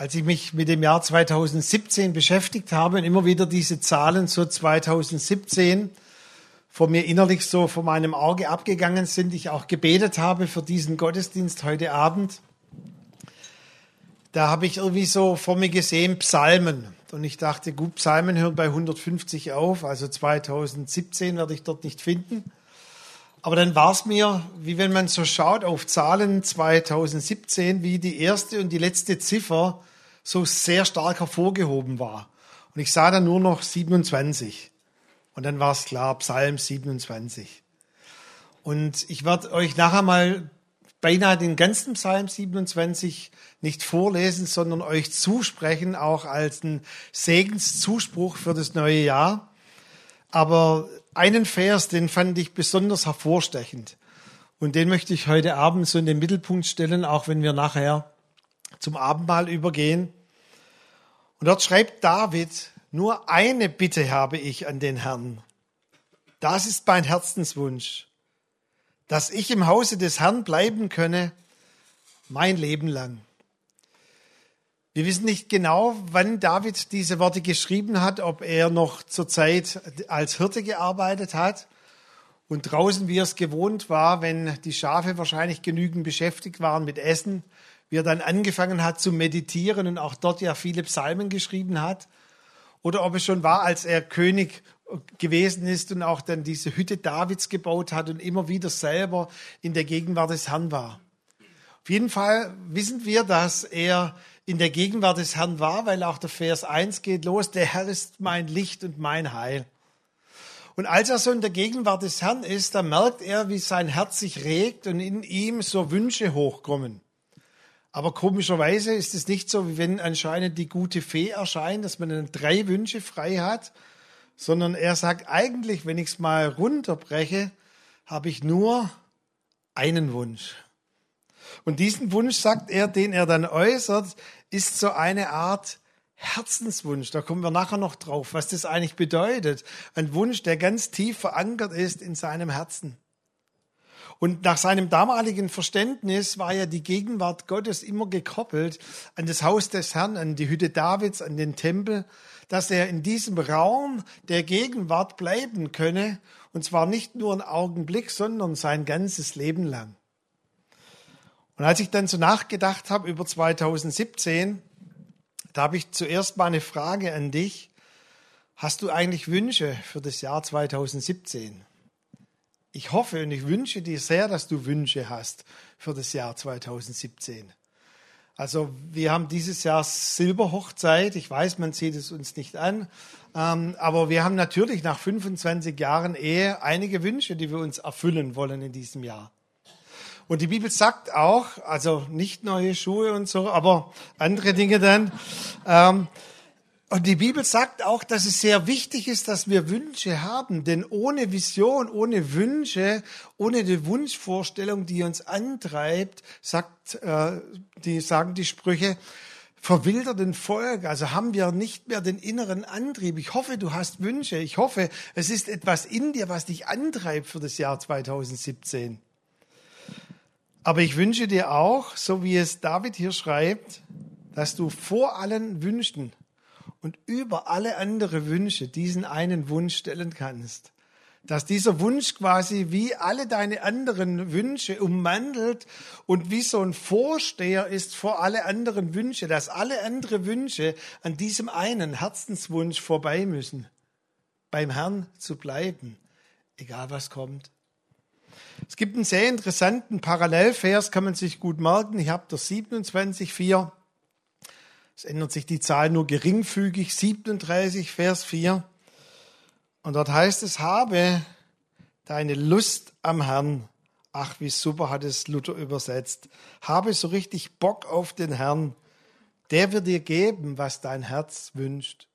Als ich mich mit dem Jahr 2017 beschäftigt habe und immer wieder diese Zahlen zu 2017 von mir innerlich so vor meinem Auge abgegangen sind, ich auch gebetet habe für diesen Gottesdienst heute Abend, da habe ich irgendwie so vor mir gesehen Psalmen. Und ich dachte, gut, Psalmen hören bei 150 auf, also 2017 werde ich dort nicht finden. Aber dann war es mir, wie wenn man so schaut auf Zahlen 2017, wie die erste und die letzte Ziffer so sehr stark hervorgehoben war. Und ich sah dann nur noch 27. Und dann war es klar, Psalm 27. Und ich werde euch nachher mal beinahe den ganzen Psalm 27 nicht vorlesen, sondern euch zusprechen, auch als ein Segenszuspruch für das neue Jahr. Aber einen Vers, den fand ich besonders hervorstechend. Und den möchte ich heute Abend so in den Mittelpunkt stellen, auch wenn wir nachher zum Abendmahl übergehen. Und dort schreibt David, nur eine Bitte habe ich an den Herrn. Das ist mein Herzenswunsch, dass ich im Hause des Herrn bleiben könne, mein Leben lang. Wir wissen nicht genau, wann David diese Worte geschrieben hat, ob er noch zur Zeit als Hirte gearbeitet hat und draußen, wie er es gewohnt war, wenn die Schafe wahrscheinlich genügend beschäftigt waren mit Essen, wie er dann angefangen hat zu meditieren und auch dort ja viele Psalmen geschrieben hat, oder ob es schon war, als er König gewesen ist und auch dann diese Hütte Davids gebaut hat und immer wieder selber in der Gegenwart des Herrn war. Auf jeden Fall wissen wir, dass er in der Gegenwart des Herrn war, weil auch der Vers 1 geht los, der Herr ist mein Licht und mein Heil. Und als er so in der Gegenwart des Herrn ist, da merkt er, wie sein Herz sich regt und in ihm so Wünsche hochkommen. Aber komischerweise ist es nicht so, wie wenn anscheinend die gute Fee erscheint, dass man dann drei Wünsche frei hat, sondern er sagt eigentlich, wenn ich es mal runterbreche, habe ich nur einen Wunsch. Und diesen Wunsch, sagt er, den er dann äußert, ist so eine Art Herzenswunsch. Da kommen wir nachher noch drauf, was das eigentlich bedeutet. Ein Wunsch, der ganz tief verankert ist in seinem Herzen. Und nach seinem damaligen Verständnis war ja die Gegenwart Gottes immer gekoppelt an das Haus des Herrn, an die Hütte Davids, an den Tempel, dass er in diesem Raum der Gegenwart bleiben könne, und zwar nicht nur einen Augenblick, sondern sein ganzes Leben lang. Und als ich dann so nachgedacht habe über 2017, da habe ich zuerst mal eine Frage an dich. Hast du eigentlich Wünsche für das Jahr 2017? Ich hoffe und ich wünsche dir sehr, dass du Wünsche hast für das Jahr 2017. Also wir haben dieses Jahr Silberhochzeit. Ich weiß, man sieht es uns nicht an. Ähm, aber wir haben natürlich nach 25 Jahren Ehe einige Wünsche, die wir uns erfüllen wollen in diesem Jahr. Und die Bibel sagt auch, also nicht neue Schuhe und so, aber andere Dinge dann, ähm, und die Bibel sagt auch, dass es sehr wichtig ist, dass wir Wünsche haben, denn ohne Vision, ohne Wünsche, ohne die Wunschvorstellung, die uns antreibt, sagt, äh, die sagen die Sprüche, verwilderten Volk, also haben wir nicht mehr den inneren Antrieb. Ich hoffe, du hast Wünsche. Ich hoffe, es ist etwas in dir, was dich antreibt für das Jahr 2017. Aber ich wünsche dir auch, so wie es David hier schreibt, dass du vor allen Wünschen und über alle andere Wünsche diesen einen Wunsch stellen kannst. Dass dieser Wunsch quasi wie alle deine anderen Wünsche ummantelt und wie so ein Vorsteher ist vor alle anderen Wünsche, dass alle anderen Wünsche an diesem einen Herzenswunsch vorbei müssen. Beim Herrn zu bleiben, egal was kommt. Es gibt einen sehr interessanten Parallelvers, kann man sich gut merken. Ich habe das 27,4. Es ändert sich die Zahl nur geringfügig, 37, Vers 4. Und dort heißt es, habe deine Lust am Herrn. Ach, wie super hat es Luther übersetzt. Habe so richtig Bock auf den Herrn. Der wird dir geben, was dein Herz wünscht.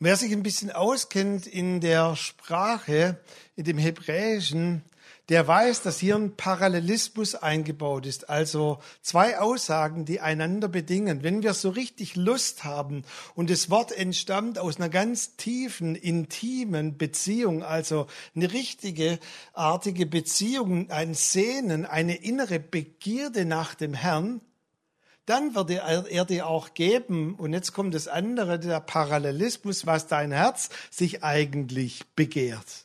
Und wer sich ein bisschen auskennt in der Sprache, in dem Hebräischen, der weiß, dass hier ein Parallelismus eingebaut ist, also zwei Aussagen, die einander bedingen. Wenn wir so richtig Lust haben und das Wort entstammt aus einer ganz tiefen, intimen Beziehung, also eine richtige, artige Beziehung, ein Sehnen, eine innere Begierde nach dem Herrn, dann wird er, dir auch geben, und jetzt kommt das andere, der Parallelismus, was dein Herz sich eigentlich begehrt.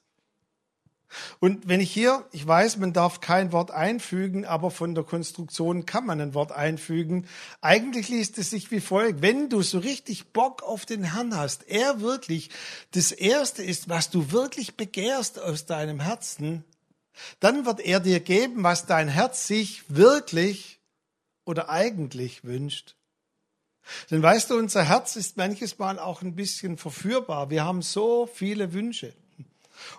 Und wenn ich hier, ich weiß, man darf kein Wort einfügen, aber von der Konstruktion kann man ein Wort einfügen. Eigentlich liest es sich wie folgt. Wenn du so richtig Bock auf den Herrn hast, er wirklich das Erste ist, was du wirklich begehrst aus deinem Herzen, dann wird er dir geben, was dein Herz sich wirklich oder eigentlich wünscht. Denn weißt du, unser Herz ist manches Mal auch ein bisschen verführbar. Wir haben so viele Wünsche.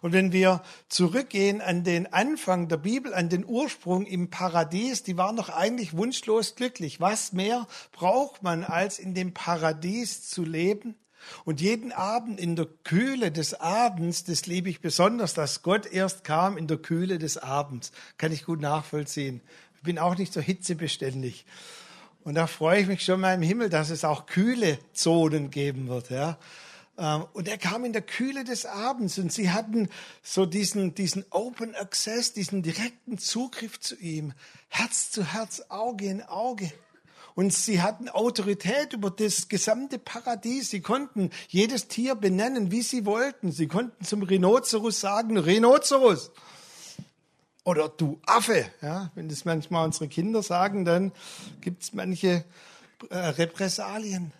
Und wenn wir zurückgehen an den Anfang der Bibel, an den Ursprung im Paradies, die waren doch eigentlich wunschlos glücklich. Was mehr braucht man, als in dem Paradies zu leben? Und jeden Abend in der Kühle des Abends, das liebe ich besonders, dass Gott erst kam in der Kühle des Abends. Kann ich gut nachvollziehen. Ich bin auch nicht so hitzebeständig. Und da freue ich mich schon mal im Himmel, dass es auch kühle Zonen geben wird, ja. Ähm, und er kam in der Kühle des Abends und sie hatten so diesen, diesen Open Access, diesen direkten Zugriff zu ihm. Herz zu Herz, Auge in Auge. Und sie hatten Autorität über das gesamte Paradies. Sie konnten jedes Tier benennen, wie sie wollten. Sie konnten zum Rhinoceros sagen, Rhinoceros. Oder du Affe. Ja, wenn das manchmal unsere Kinder sagen, dann gibt es manche äh, Repressalien.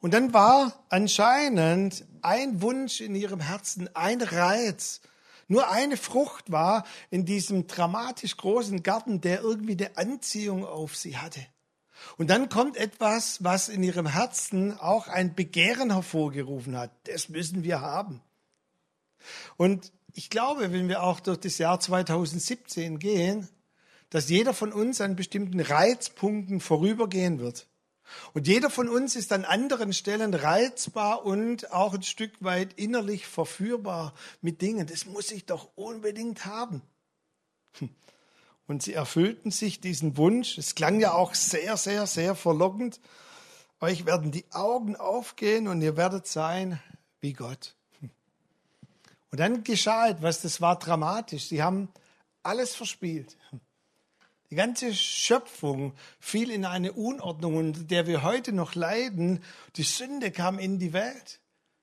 Und dann war anscheinend ein Wunsch in ihrem Herzen, ein Reiz, nur eine Frucht war in diesem dramatisch großen Garten, der irgendwie eine Anziehung auf sie hatte. Und dann kommt etwas, was in ihrem Herzen auch ein Begehren hervorgerufen hat. Das müssen wir haben. Und ich glaube, wenn wir auch durch das Jahr 2017 gehen, dass jeder von uns an bestimmten Reizpunkten vorübergehen wird. Und jeder von uns ist an anderen Stellen reizbar und auch ein Stück weit innerlich verführbar mit Dingen. Das muss ich doch unbedingt haben. Und sie erfüllten sich diesen Wunsch. Es klang ja auch sehr, sehr, sehr verlockend. Euch werden die Augen aufgehen und ihr werdet sein wie Gott. Und dann geschah etwas, das war dramatisch. Sie haben alles verspielt. Die ganze Schöpfung fiel in eine Unordnung, unter der wir heute noch leiden. Die Sünde kam in die Welt.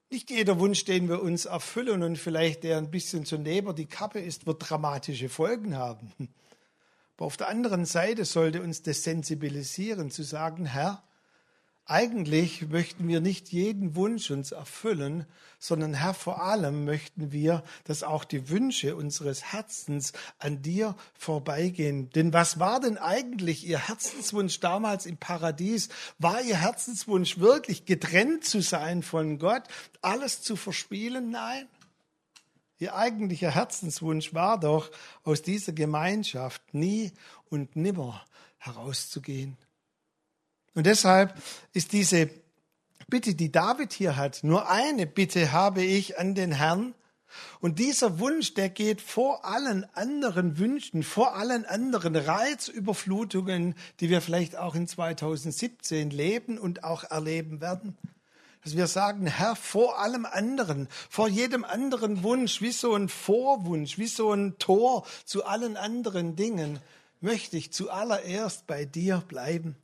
Nicht jeder Wunsch, den wir uns erfüllen und vielleicht der ein bisschen zu neben die Kappe ist, wird dramatische Folgen haben. Aber auf der anderen Seite sollte uns das sensibilisieren, zu sagen, Herr, eigentlich möchten wir nicht jeden Wunsch uns erfüllen, sondern Herr, vor allem möchten wir, dass auch die Wünsche unseres Herzens an dir vorbeigehen. Denn was war denn eigentlich Ihr Herzenswunsch damals im Paradies? War Ihr Herzenswunsch wirklich getrennt zu sein von Gott, alles zu verspielen? Nein. Ihr eigentlicher Herzenswunsch war doch, aus dieser Gemeinschaft nie und nimmer herauszugehen. Und deshalb ist diese Bitte, die David hier hat, nur eine Bitte habe ich an den Herrn. Und dieser Wunsch, der geht vor allen anderen Wünschen, vor allen anderen Reizüberflutungen, die wir vielleicht auch in 2017 leben und auch erleben werden. Dass wir sagen, Herr, vor allem anderen, vor jedem anderen Wunsch, wie so ein Vorwunsch, wie so ein Tor zu allen anderen Dingen, möchte ich zuallererst bei dir bleiben.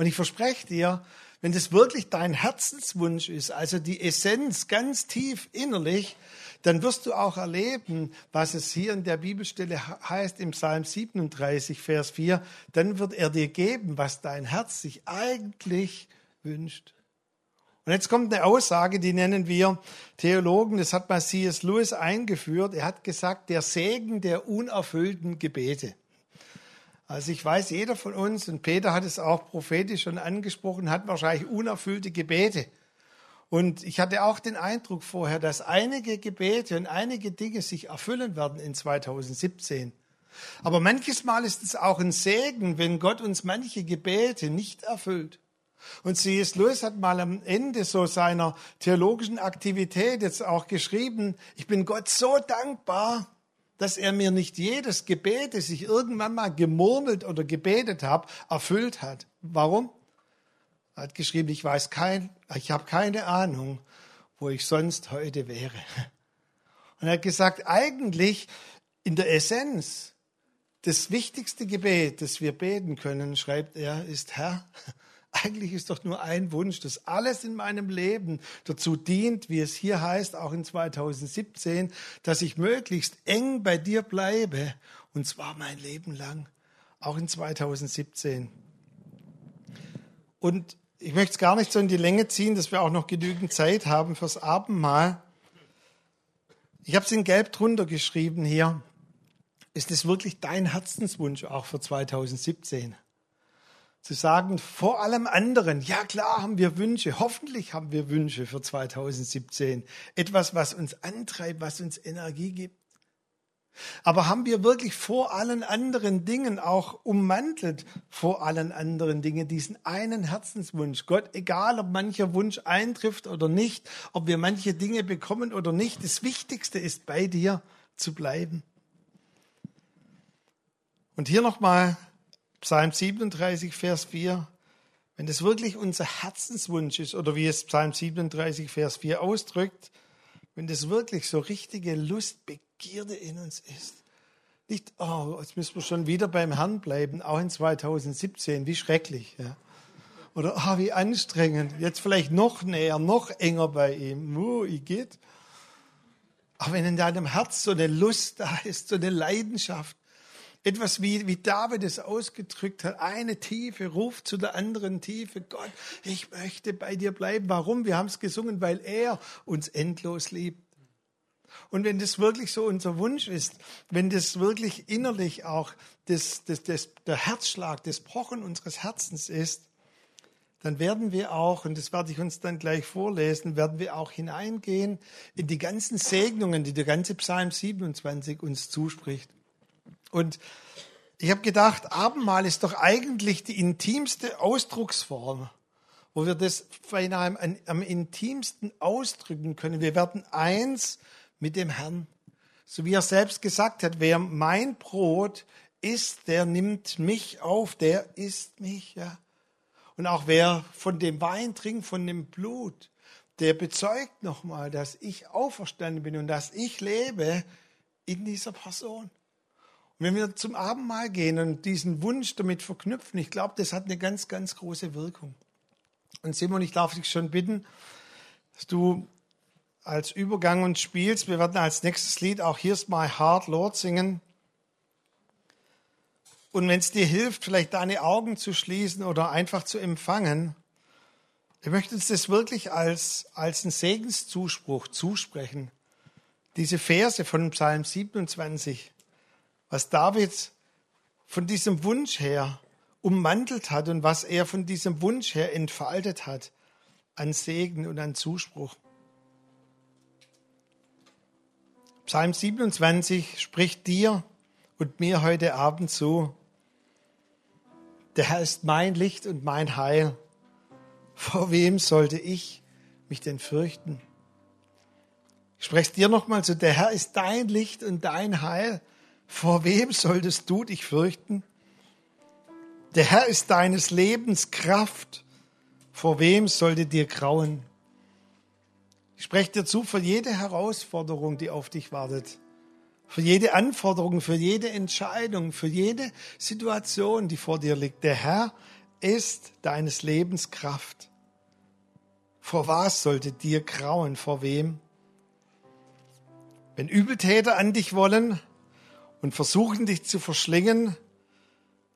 Und ich verspreche dir, wenn das wirklich dein Herzenswunsch ist, also die Essenz ganz tief innerlich, dann wirst du auch erleben, was es hier in der Bibelstelle heißt im Psalm 37, Vers 4, dann wird er dir geben, was dein Herz sich eigentlich wünscht. Und jetzt kommt eine Aussage, die nennen wir Theologen, das hat mal. Lewis eingeführt. Er hat gesagt, der Segen der unerfüllten Gebete. Also ich weiß, jeder von uns, und Peter hat es auch prophetisch schon angesprochen, hat wahrscheinlich unerfüllte Gebete. Und ich hatte auch den Eindruck vorher, dass einige Gebete und einige Dinge sich erfüllen werden in 2017. Aber manches Mal ist es auch ein Segen, wenn Gott uns manche Gebete nicht erfüllt. Und C.S. Lewis hat mal am Ende so seiner theologischen Aktivität jetzt auch geschrieben, ich bin Gott so dankbar, dass er mir nicht jedes Gebet, das ich irgendwann mal gemurmelt oder gebetet habe, erfüllt hat. Warum? Er hat geschrieben, ich weiß kein, ich habe keine Ahnung, wo ich sonst heute wäre. Und er hat gesagt, eigentlich in der Essenz das wichtigste Gebet, das wir beten können, schreibt er, ist Herr, eigentlich ist doch nur ein Wunsch, dass alles in meinem Leben dazu dient, wie es hier heißt, auch in 2017, dass ich möglichst eng bei dir bleibe, und zwar mein Leben lang, auch in 2017. Und ich möchte es gar nicht so in die Länge ziehen, dass wir auch noch genügend Zeit haben fürs Abendmahl. Ich habe es in Gelb drunter geschrieben hier. Ist es wirklich dein Herzenswunsch auch für 2017? Zu sagen, vor allem anderen, ja klar haben wir Wünsche, hoffentlich haben wir Wünsche für 2017. Etwas, was uns antreibt, was uns Energie gibt. Aber haben wir wirklich vor allen anderen Dingen auch ummantelt, vor allen anderen Dingen, diesen einen Herzenswunsch? Gott, egal ob mancher Wunsch eintrifft oder nicht, ob wir manche Dinge bekommen oder nicht, das Wichtigste ist bei dir zu bleiben. Und hier nochmal Psalm 37, Vers 4. Wenn das wirklich unser Herzenswunsch ist, oder wie es Psalm 37, Vers 4 ausdrückt, wenn das wirklich so richtige Lust, Begierde in uns ist. Nicht, oh, jetzt müssen wir schon wieder beim Herrn bleiben, auch in 2017, wie schrecklich. Ja. Oder oh, wie anstrengend, jetzt vielleicht noch näher, noch enger bei ihm. Oh, ich geht. Aber wenn in deinem Herz so eine Lust da ist, so eine Leidenschaft, etwas wie, wie David es ausgedrückt hat, eine Tiefe ruft zu der anderen Tiefe. Gott, ich möchte bei dir bleiben. Warum? Wir haben es gesungen, weil er uns endlos liebt. Und wenn das wirklich so unser Wunsch ist, wenn das wirklich innerlich auch das, das, das, der Herzschlag, das Pochen unseres Herzens ist, dann werden wir auch, und das werde ich uns dann gleich vorlesen, werden wir auch hineingehen in die ganzen Segnungen, die der ganze Psalm 27 uns zuspricht. Und ich habe gedacht, Abendmahl ist doch eigentlich die intimste Ausdrucksform, wo wir das beinahe am, intimsten ausdrücken können. Wir werden eins mit dem Herrn. So wie er selbst gesagt hat, wer mein Brot isst, der nimmt mich auf, der isst mich. Ja. Und auch wer von dem Wein trinkt, von dem Blut, der bezeugt nochmal, dass ich auferstanden bin und dass ich lebe in dieser Person. Wenn wir zum Abendmahl gehen und diesen Wunsch damit verknüpfen, ich glaube, das hat eine ganz, ganz große Wirkung. Und Simon, ich darf dich schon bitten, dass du als Übergang uns spielst. Wir werden als nächstes Lied auch Here's My Heart Lord singen. Und wenn es dir hilft, vielleicht deine Augen zu schließen oder einfach zu empfangen, ich möchte uns das wirklich als, als einen Segenszuspruch zusprechen. Diese Verse von Psalm 27 was David von diesem Wunsch her ummantelt hat und was er von diesem Wunsch her entfaltet hat an Segen und an Zuspruch. Psalm 27 spricht dir und mir heute Abend zu. Der Herr ist mein Licht und mein Heil. Vor wem sollte ich mich denn fürchten? Ich spreche dir nochmal zu. Der Herr ist dein Licht und dein Heil. Vor wem solltest du dich fürchten? Der Herr ist deines Lebens Kraft. Vor wem sollte dir grauen? Ich spreche dir zu für jede Herausforderung, die auf dich wartet. Für jede Anforderung, für jede Entscheidung, für jede Situation, die vor dir liegt. Der Herr ist deines Lebens Kraft. Vor was sollte dir grauen? Vor wem? Wenn Übeltäter an dich wollen, und versuchen dich zu verschlingen.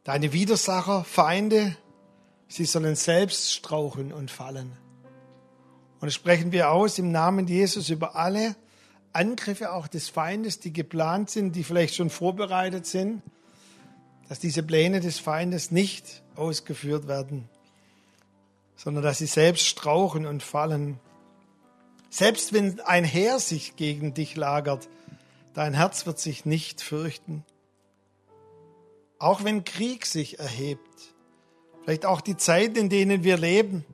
Deine Widersacher, Feinde, sie sollen selbst straucheln und fallen. Und sprechen wir aus im Namen Jesus über alle Angriffe auch des Feindes, die geplant sind, die vielleicht schon vorbereitet sind, dass diese Pläne des Feindes nicht ausgeführt werden, sondern dass sie selbst strauchen und fallen. Selbst wenn ein Heer sich gegen dich lagert, Dein Herz wird sich nicht fürchten. Auch wenn Krieg sich erhebt, vielleicht auch die Zeiten, in denen wir leben,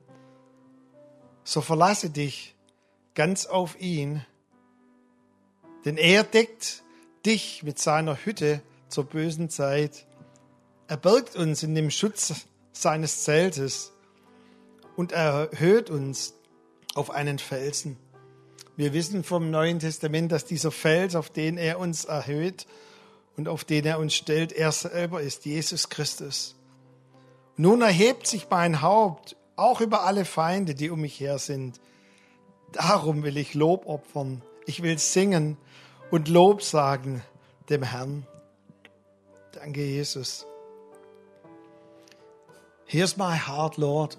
so verlasse dich ganz auf ihn, denn er deckt dich mit seiner Hütte zur bösen Zeit. Er birgt uns in dem Schutz seines Zeltes und erhöht uns auf einen Felsen. Wir wissen vom Neuen Testament, dass dieser Fels, auf den er uns erhöht und auf den er uns stellt. Er selber ist Jesus Christus. Nun erhebt sich mein Haupt auch über alle Feinde, die um mich her sind. Darum will ich Lob opfern. Ich will singen und Lob sagen dem Herrn. Danke, Jesus. Here's my heart, Lord.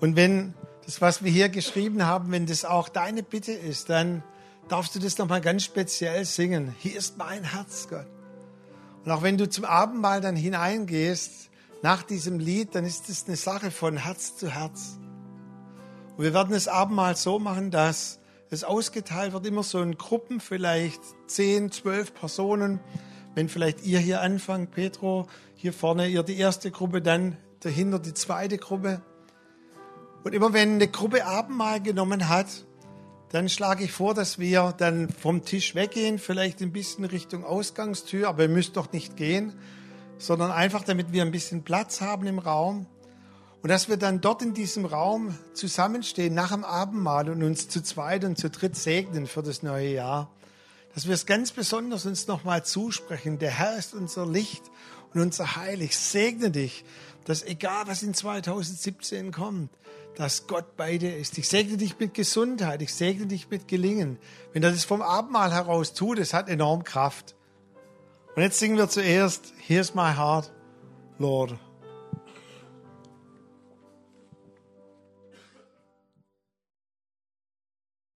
Und wenn das, was wir hier geschrieben haben, wenn das auch deine Bitte ist, dann darfst du das nochmal ganz speziell singen. Hier ist mein Herz, Gott. Und auch wenn du zum Abendmahl dann hineingehst, nach diesem Lied, dann ist es eine Sache von Herz zu Herz. Und wir werden das Abendmahl so machen, dass es ausgeteilt wird, immer so in Gruppen, vielleicht zehn, zwölf Personen. Wenn vielleicht ihr hier anfangt, Petro, hier vorne ihr die erste Gruppe, dann dahinter die zweite Gruppe. Und immer wenn eine Gruppe Abendmahl genommen hat, dann schlage ich vor, dass wir dann vom Tisch weggehen, vielleicht ein bisschen Richtung Ausgangstür, aber ihr müsst doch nicht gehen, sondern einfach, damit wir ein bisschen Platz haben im Raum. Und dass wir dann dort in diesem Raum zusammenstehen nach dem Abendmahl und uns zu zweit und zu dritt segnen für das neue Jahr. Dass wir es ganz besonders uns nochmal zusprechen. Der Herr ist unser Licht und unser Heil. Ich segne dich, dass egal was in 2017 kommt, dass Gott bei dir ist. Ich segne dich mit Gesundheit, ich segne dich mit Gelingen. Wenn er das vom Abendmahl heraus tut, es hat enorm Kraft. Und jetzt singen wir zuerst, Here's my heart, Lord.